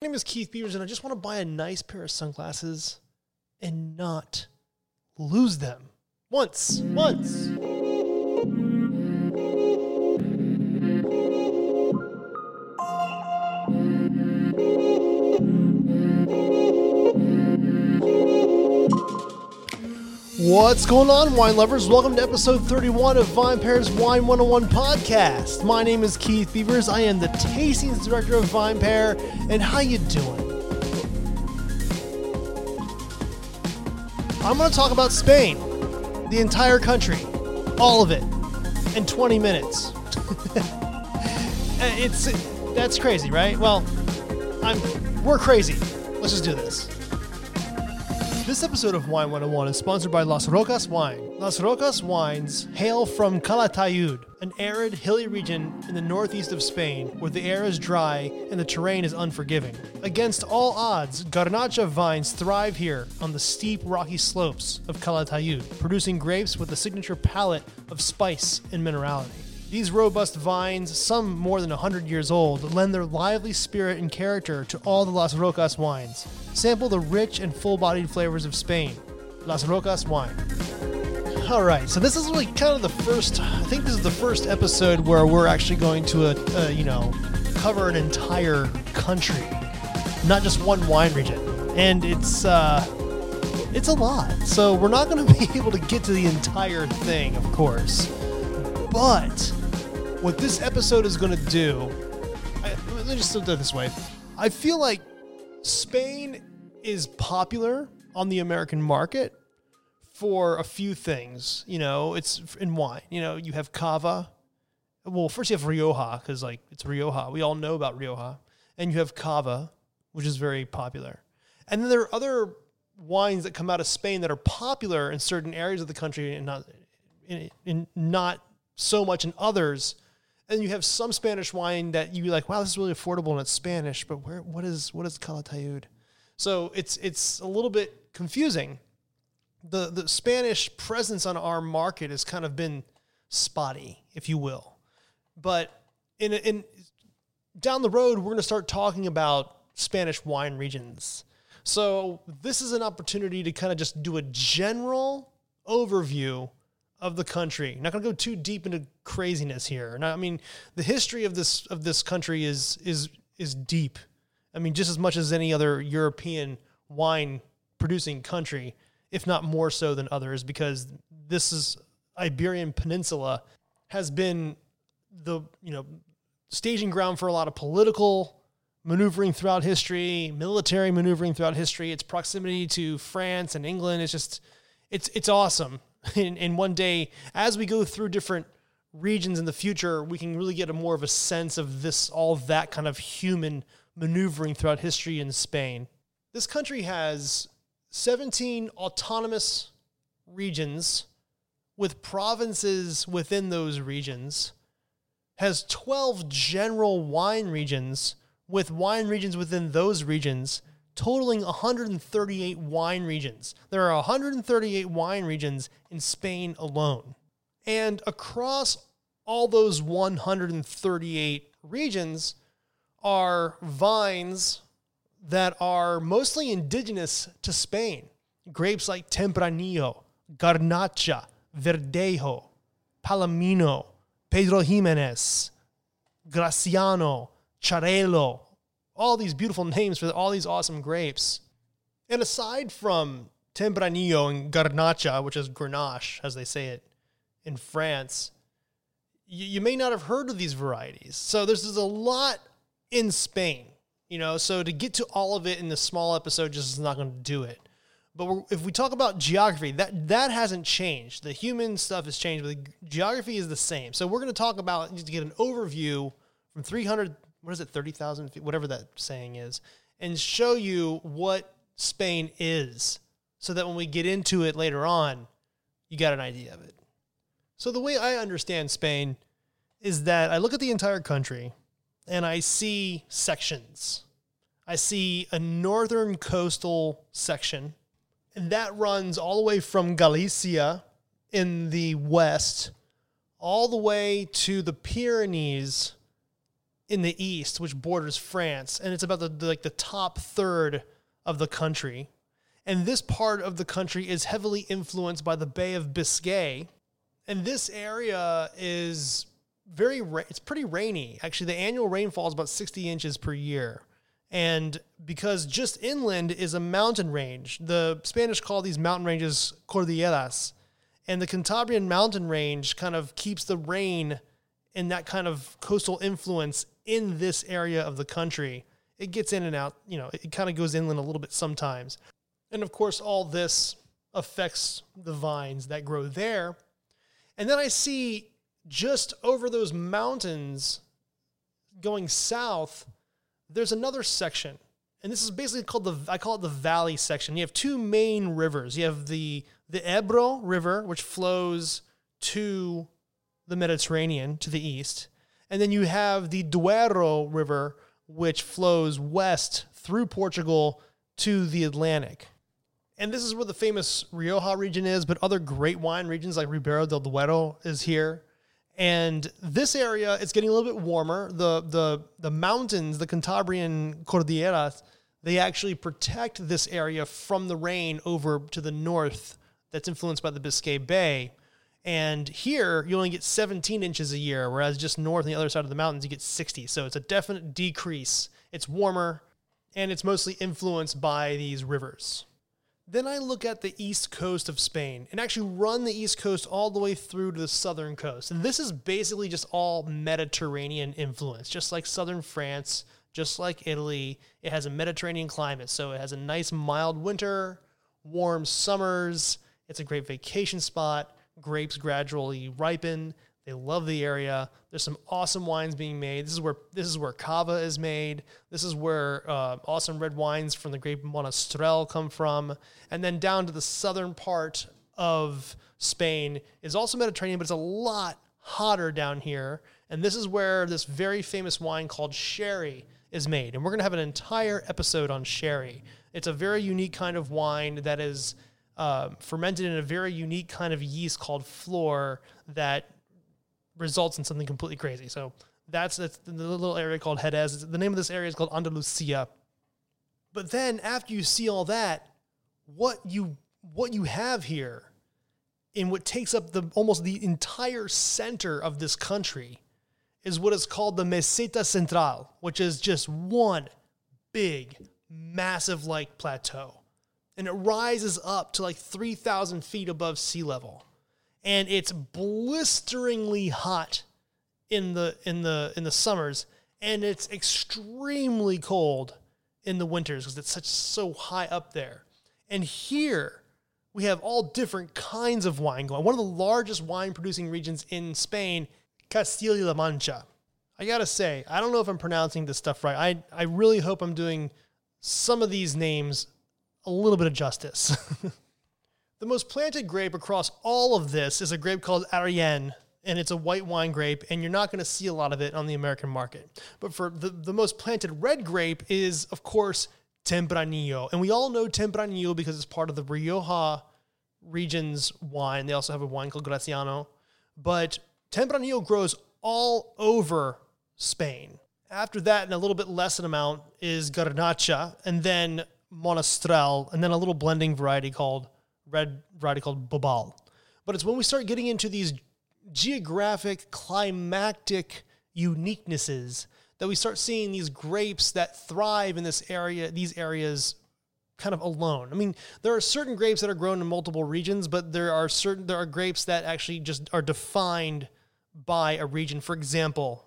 My name is Keith Beavers, and I just want to buy a nice pair of sunglasses and not lose them. Once, once. What's going on, wine lovers? Welcome to episode 31 of Vine Pairs Wine 101 podcast. My name is Keith Beavers. I am the tastings director of Vine Pair, and how you doing? I'm going to talk about Spain, the entire country, all of it, in 20 minutes. it's that's crazy, right? Well, I'm we're crazy. Let's just do this. This episode of Wine 101 is sponsored by Las Rocas Wine. Las Rocas wines hail from Calatayud, an arid, hilly region in the northeast of Spain where the air is dry and the terrain is unforgiving. Against all odds, Garnacha vines thrive here on the steep, rocky slopes of Calatayud, producing grapes with a signature palate of spice and minerality. These robust vines, some more than 100 years old, lend their lively spirit and character to all the Las Rocas wines. Sample the rich and full bodied flavors of Spain. Las Rocas wine. All right, so this is really kind of the first, I think this is the first episode where we're actually going to, uh, uh, you know, cover an entire country, not just one wine region. And it's, uh, it's a lot. So we're not going to be able to get to the entire thing, of course. But what this episode is going to do, I, let me just put it this way. I feel like Spain is popular on the American market for a few things. You know, it's in wine. You know, you have cava. Well, first you have Rioja because like it's Rioja. We all know about Rioja, and you have cava, which is very popular. And then there are other wines that come out of Spain that are popular in certain areas of the country and not in, in not so much in others. And you have some Spanish wine that you like, wow, this is really affordable and it's Spanish, but where what is what is Calatayud? So it's it's a little bit confusing. The the Spanish presence on our market has kind of been spotty, if you will. But in in down the road, we're going to start talking about Spanish wine regions. So this is an opportunity to kind of just do a general overview of the country. not going to go too deep into craziness here. I mean, the history of this of this country is is is deep. I mean, just as much as any other European wine producing country, if not more so than others, because this is Iberian Peninsula has been the you know staging ground for a lot of political maneuvering throughout history, military maneuvering throughout history. Its proximity to France and England is just it's it's awesome. And, one day, as we go through different regions in the future, we can really get a more of a sense of this all that kind of human maneuvering throughout history in Spain. This country has 17 autonomous regions with provinces within those regions, has 12 general wine regions with wine regions within those regions, totaling 138 wine regions. There are 138 wine regions in Spain alone. And across all those 138 regions are vines that are mostly indigenous to Spain. Grapes like Tempranillo, Garnacha, Verdejo, Palomino, Pedro Ximenez, Graciano, Xarel·lo, all these beautiful names for all these awesome grapes. And aside from Tempranillo and Garnacha, which is Grenache, as they say it in France, you, you may not have heard of these varieties. So there's, there's a lot in Spain, you know. So to get to all of it in this small episode just is not going to do it. But if we talk about geography, that that hasn't changed. The human stuff has changed, but geography is the same. So we're going to talk about to get an overview from 300 what is it, 30,000 feet, whatever that saying is, and show you what Spain is so that when we get into it later on, you got an idea of it. So, the way I understand Spain is that I look at the entire country and I see sections. I see a northern coastal section, and that runs all the way from Galicia in the west all the way to the Pyrenees in the east, which borders France, and it's about the, the like the top third of the country. And this part of the country is heavily influenced by the Bay of Biscay. And this area is very ra- it's pretty rainy. Actually, the annual rainfall is about 60 inches per year. And because just inland is a mountain range, the Spanish call these mountain ranges cordilleras. And the Cantabrian mountain range kind of keeps the rain and that kind of coastal influence in this area of the country. It gets in and out, you know, it kind of goes inland a little bit sometimes. And of course, all this affects the vines that grow there. And then I see just over those mountains going south, there's another section. And this is basically called the I call it the valley section. You have two main rivers. You have the the Ebro River, which flows to the Mediterranean to the east, and then you have the Duero River, which flows west through Portugal to the Atlantic. And this is where the famous Rioja region is, but other great wine regions like Ribera del Duero is here. And this area, it's getting a little bit warmer. The the the mountains, the Cantabrian Cordilleras, they actually protect this area from the rain over to the north that's influenced by the Biscay Bay. And here you only get 17 inches a year, whereas just north on the other side of the mountains you get 60. So it's a definite decrease. It's warmer and it's mostly influenced by these rivers. Then I look at the east coast of Spain and actually run the east coast all the way through to the southern coast. And this is basically just all Mediterranean influence, just like southern France, just like Italy. It has a Mediterranean climate, so it has a nice mild winter, warm summers. It's a great vacation spot. Grapes gradually ripen. They love the area. There's some awesome wines being made. This is where this is where cava is made. This is where uh, awesome red wines from the grape Monastrell come from. And then down to the southern part of Spain is also Mediterranean, but it's a lot hotter down here. And this is where this very famous wine called sherry is made. And we're going to have an entire episode on sherry. It's a very unique kind of wine that is uh, fermented in a very unique kind of yeast called flor that results in something completely crazy. So that's, that's the little area called Jerez. The name of this area is called Andalusia. But then after you see all that, what you what you have here in what takes up the almost the entire center of this country is what is called the Meseta Central, which is just one big, massive like plateau. And it rises up to like 3,000 feet above sea level and it's blisteringly hot in the in the in the summers and it's extremely cold in the winters because it's such so high up there. And here we have all different kinds of wine going. One of the largest wine producing regions in Spain, Castilla-La Mancha. I gotta say, I don't know if I'm pronouncing this stuff right. I, I really hope I'm doing some of these names a little bit of justice. The most planted grape across all of this is a grape called Airén, and it's a white wine grape, and you're not going to see a lot of it on the American market. But for the, the most planted red grape is, of course, Tempranillo. And we all know Tempranillo because it's part of the Rioja region's wine. They also have a wine called Graciano. But Tempranillo grows all over Spain. After that, and a little bit less an amount, is Garnacha, and then Monastrell, and then a little blending variety called red variety called Bobal. But it's when we start getting into these geographic, climactic uniquenesses that we start seeing these grapes that thrive in this area, these areas kind of alone. I mean, there are certain grapes that are grown in multiple regions, but there are certain there are grapes that actually just are defined by a region. For example,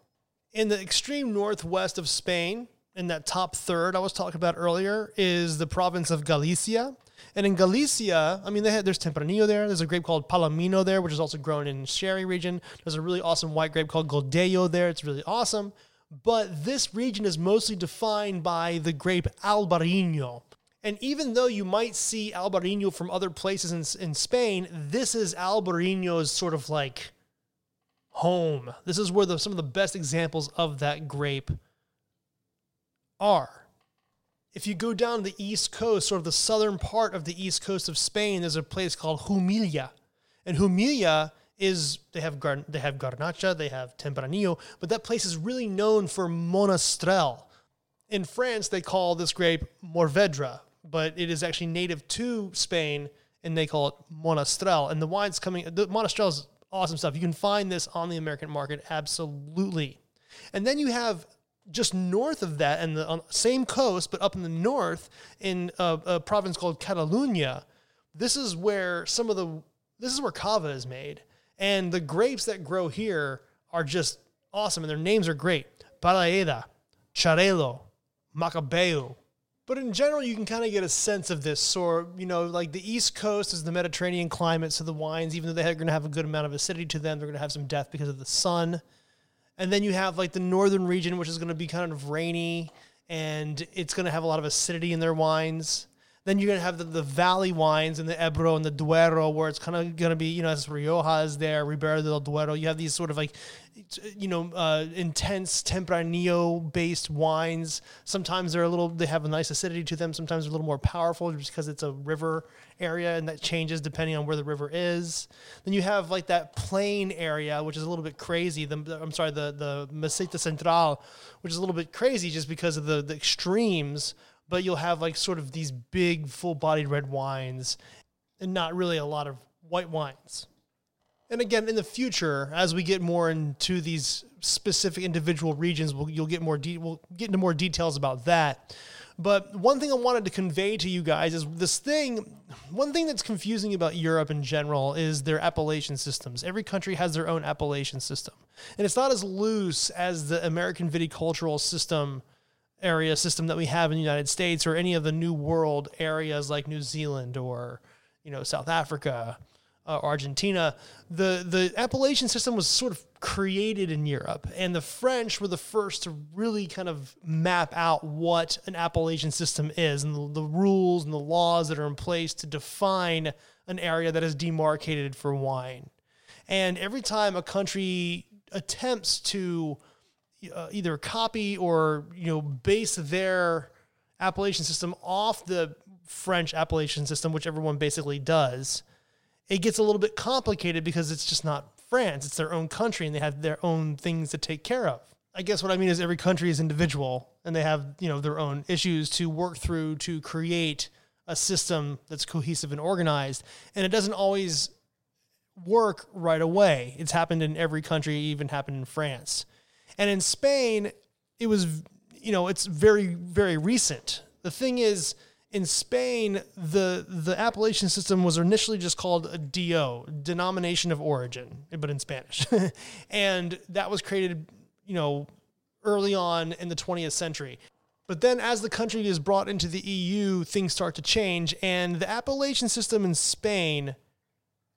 in the extreme northwest of Spain, in that top third I was talking about earlier, is the province of Galicia. And in Galicia, I mean, had, there's Tempranillo there. There's a grape called Palomino there, which is also grown in Sherry region. There's a really awesome white grape called Godello there. It's really awesome. But this region is mostly defined by the grape Albarino. And even though you might see Albarino from other places in, in Spain, this is Albarino's sort of like home. This is where the, some of the best examples of that grape are if you go down the east coast, sort of the southern part of the east coast of Spain, there's a place called Jumilla. And Jumilla is they have gar- they have Garnacha, they have Tempranillo, but that place is really known for Monastrell. In France, they call this grape Mourvedre, but it is actually native to Spain, and they call it Monastrell. And the wine's coming. The Monastrell is awesome stuff. You can find this on the American market, absolutely. And then you have just north of that, and the on same coast, but up in the north, in a, a province called Catalunya. This is where some of the this is where cava is made, and the grapes that grow here are just awesome, and their names are great: Parellada, Xarel·lo, Macabeo. But in general, you can kind of get a sense of this. So, you know, like the East Coast is the Mediterranean climate, so the wines, even though they're going to have a good amount of acidity to them, they're going to have some depth because of the sun. And then you have like the northern region, which is going to be kind of rainy and it's going to have a lot of acidity in their wines. Then you're to have the, the valley wines and the Ebro and the Duero, where it's kind of to be, you know, as Rioja is there, Ribera del Duero. You have these sort of like, you know, uh, intense Tempranillo based wines. Sometimes they're a little, they have a nice acidity to them. Sometimes they're a little more powerful just because it's a river area and that changes depending on where the river is. Then you have like that plain area, which is a little bit crazy. The- I'm sorry, the, the Meseta Central, which is a little bit crazy just because of the, the extremes. But you'll have like sort of these big, full bodied red wines and not really a lot of white wines. And again, in the future, as we get more into these specific individual regions, we'll, you'll get more de- we'll get into more details about that. But one thing I wanted to convey to you guys is this thing. One thing that's confusing about Europe in general is their appellation systems. Every country has their own appellation system, and it's not as loose as the American viticultural system area system that we have in the United States or any of the New World areas like New Zealand or you know South Africa uh, Argentina, the the appellation system was sort of created in Europe, and the French were the first to really kind of map out what an appellation system is and the, the rules and the laws that are in place to define an area that is demarcated for wine. And every time a country attempts to uh, either copy or you know base their appellation system off the French appellation system, which everyone basically does, it gets a little bit complicated because it's just not France. It's their own country and they have their own things to take care of. I guess what I mean is every country is individual and they have, you know, their own issues to work through to create a system that's cohesive and organized. And it doesn't always work right away. It's happened in every country, even happened in France. And in Spain, it was, you know, it's very, very recent. The thing is, in Spain, the the appellation system was initially just called a DO, denomination of origin, but in Spanish, and that was created, you know, early on in the 20th century. But then, as the country is brought into the EU, things start to change, and the appellation system in Spain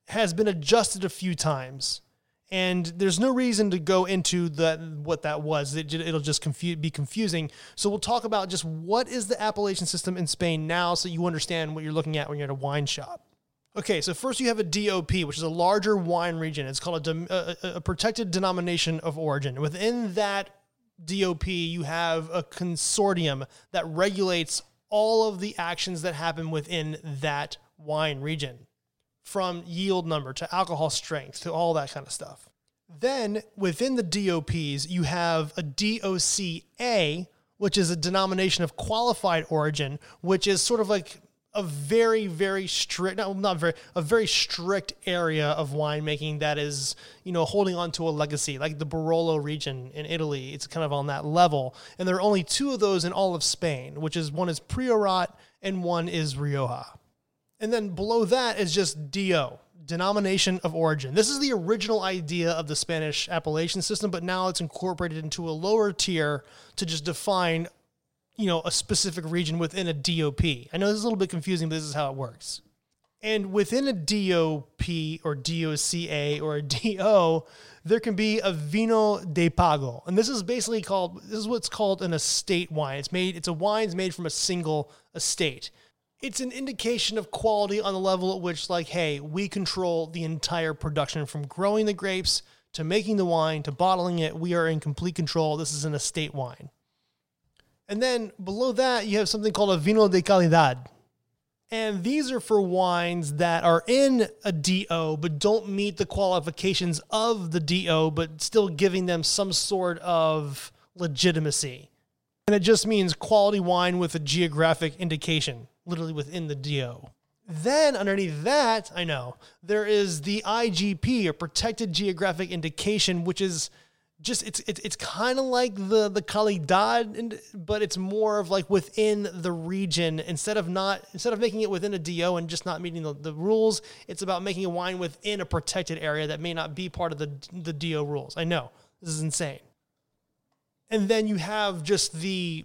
has been adjusted a few times. And there's no reason to go into that what that was. It, it'll just be confusing. So we'll talk about just what is the appellation system in Spain now, so you understand what you're looking at when you're at a wine shop. Okay, so first you have a DOP, which is a larger wine region. It's called a, a- a protected denomination of origin. Within that DOP, you have a consortium that regulates all of the actions that happen within that wine region from yield number to alcohol strength to all that kind of stuff. Then within the DOPs, you have a DOCA, which is a denomination of qualified origin, which is sort of like a very, very strict, not, not very, a very strict area of winemaking that is, you know, holding on to a legacy, like the Barolo region in Italy. It's kind of on that level. And there are only two of those in all of Spain, which is one is Priorat and one is Rioja. And then below that is just DO, denomination of origin. This is the original idea of the Spanish appellation system, but now it's incorporated into a lower tier to just define, you know, a specific region within a DOP. I know this is a little bit confusing, but this is how it works. And within a DOP or DOCA or a DO, there can be a vino de pago. And this is basically called this is what's called an estate wine. It's made it's a wine's made from a single estate it's an indication of quality on the level at which, like, hey, we control the entire production from growing the grapes to making the wine to bottling it. We are in complete control. This is an estate wine. And then below that, you have something called a vino de calidad. And these are for wines that are in a DO but don't meet the qualifications of the DO, but still giving them some sort of legitimacy. And it just means quality wine with a geographic indication, literally within the DO. Then underneath that, I know, there is the IGP or protected geographic indication, which is just it's it's, it's kind of like the the calidad, but it's more of like within the region instead of not instead of making it within a DO and just not meeting the, the rules. It's about making a wine within a protected area that may not be part of the the DO rules. I know this is insane. And then you have just the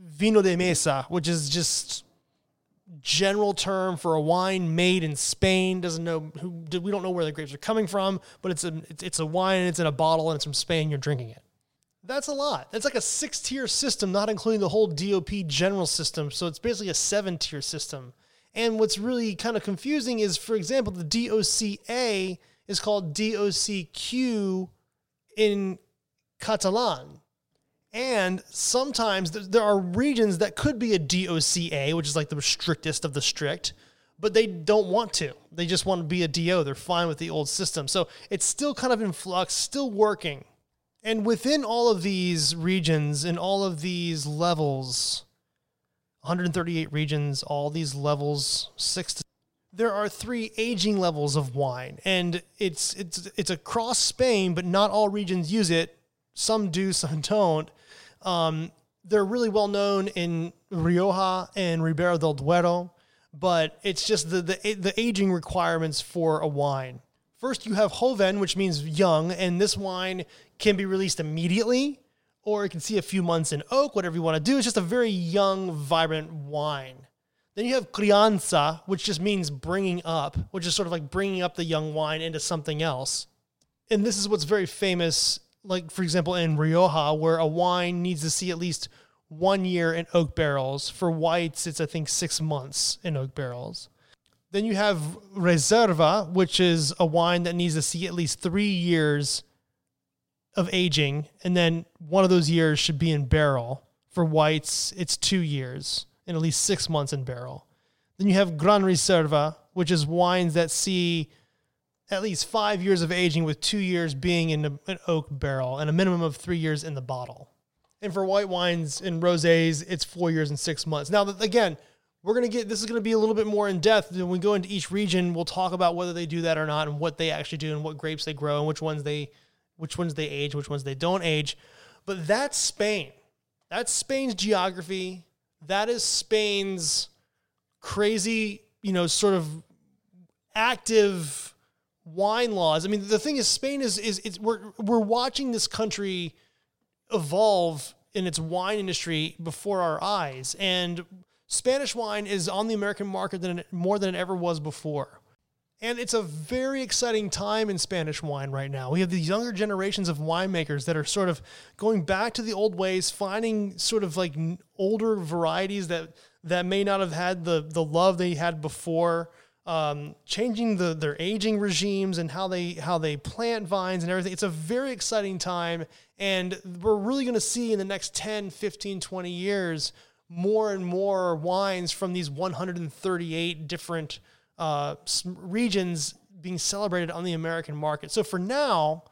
vino de mesa, which is just general term for a wine made in Spain. Doesn't know who we don't know where the grapes are coming from, but it's a it's, a wine and it's in a bottle and it's from Spain. You're drinking it. That's a lot. That's like a six tier system, not including the whole DOP general system. So it's basically a seven tier system. And what's really kind of confusing is, for example, the DOCA is called DOCQ in Catalan. And sometimes there are regions that could be a DOCA, which is like the strictest of the strict, but they don't want to. They just want to be a DO. They're fine with the old system. So it's still kind of in flux, still working. And within all of these regions and all of these levels, 138 regions, all these levels, six to there are three aging levels of wine, and it's it's it's across Spain, but not all regions use it. Some do, some don't. Um, they're really well known in Rioja and Ribera del Duero, but it's just the, the, the aging requirements for a wine. First, you have Joven, which means young, and this wine can be released immediately, or it can see a few months in oak, whatever you want to do. It's just a very young, vibrant wine. Then you have crianza, which just means bringing up, which is sort of like bringing up the young wine into something else. And this is what's very famous like for example in Rioja, where a wine needs to see at least one year in oak barrels. For whites, it's I think six months in oak barrels. Then you have Reserva, which is a wine that needs to see at least three years of aging, and then one of those years should be in barrel. For whites, it's two years and at least six months in barrel. Then you have Gran Reserva, which is wines that see at least five years of aging, with two years being in an oak barrel and a minimum of three years in the bottle. And for white wines and rosés, it's four years and six months. Now, again, we're going to get this is going to be a little bit more in depth. When we go into each region, we'll talk about whether they do that or not and what they actually do and what grapes they grow and which ones they which ones they age, which ones they don't age. But that's Spain. That's Spain's geography. That is Spain's crazy, you know, sort of active wine laws. I mean, the thing is, Spain is is it's, we're we're watching this country evolve in its wine industry before our eyes, and Spanish wine is on the American market than more than it ever was before. And it's a very exciting time in Spanish wine right now. We have these younger generations of winemakers that are sort of going back to the old ways, finding sort of like older varieties that that may not have had the the love they had before um, changing the their aging regimes and how they how they plant vines and everything. It's a very exciting time, and we're really going to see in the next 10, 15, 20 years more and more wines from these 138 different uh, regions being celebrated on the American market. So for now,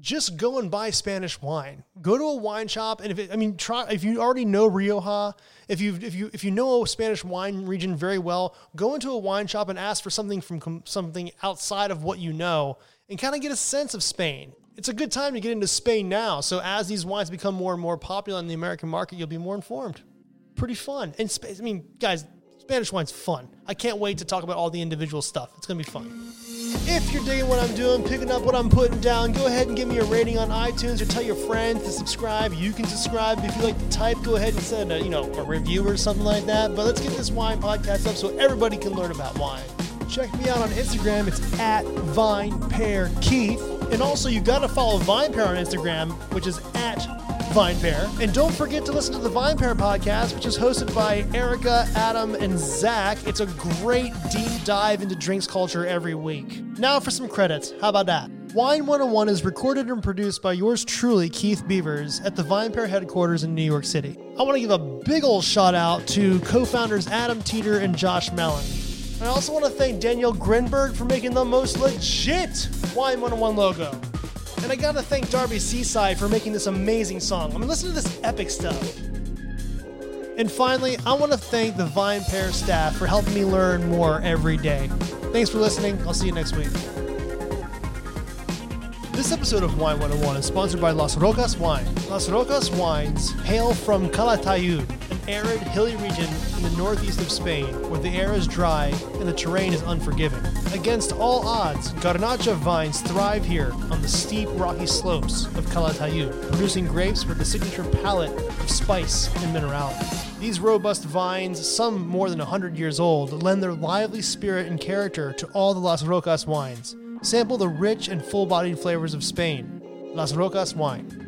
just go and buy Spanish wine. Go to a wine shop, and if it, I mean, try if you already know Rioja, if you if you if you know a Spanish wine region very well, go into a wine shop and ask for something from something outside of what you know, and kind of get a sense of Spain. It's a good time to get into Spain now. So as these wines become more and more popular in the American market, you'll be more informed. Pretty fun. And I mean, guys, Spanish wine's fun. I can't wait to talk about all the individual stuff. It's gonna be fun. If you're digging what I'm doing, picking up what I'm putting down, go ahead and give me a rating on iTunes or tell your friends to subscribe. You can subscribe if you like to type. Go ahead and send a you know a review or something like that. But let's get this wine podcast up so everybody can learn about wine. Check me out on Instagram. It's at Vine Pair Keith. And also, you got to follow Vine Pair on Instagram, which is at Vine Pair. And don't forget to listen to the Vine Pair podcast, which is hosted by Erica, Adam, and Zach. It's a great deep dive into drinks culture every week. Now for some credits. How about that? Wine 101 is recorded and produced by yours truly, Keith Beavers, at the Vine Pair headquarters in New York City. I want to give a big ol' shout out to co founders Adam Teeter and Josh Malin. I also want to thank Danielle Grinberg for making the most legit Wine 101 logo. And I gotta thank Darby Cici for making this amazing song. I mean, listen to this epic stuff. And finally, I want to thank the Vine Pair staff for helping me learn more every day. Thanks for listening. I'll see you next week. This episode of Wine 101 is sponsored by Las Rocas Wine. Las Rocas wines hail from Calatayud, arid, hilly region in the northeast of Spain, where the air is dry and the terrain is unforgiving. Against all odds, Garnacha vines thrive here on the steep, rocky slopes of Calatayud, producing grapes with the signature palate of spice and minerality. These robust vines, some more than 100 years old, lend their lively spirit and character to all the Las Rocas wines. Sample the rich and full bodied flavors of Spain. Las Rocas wine.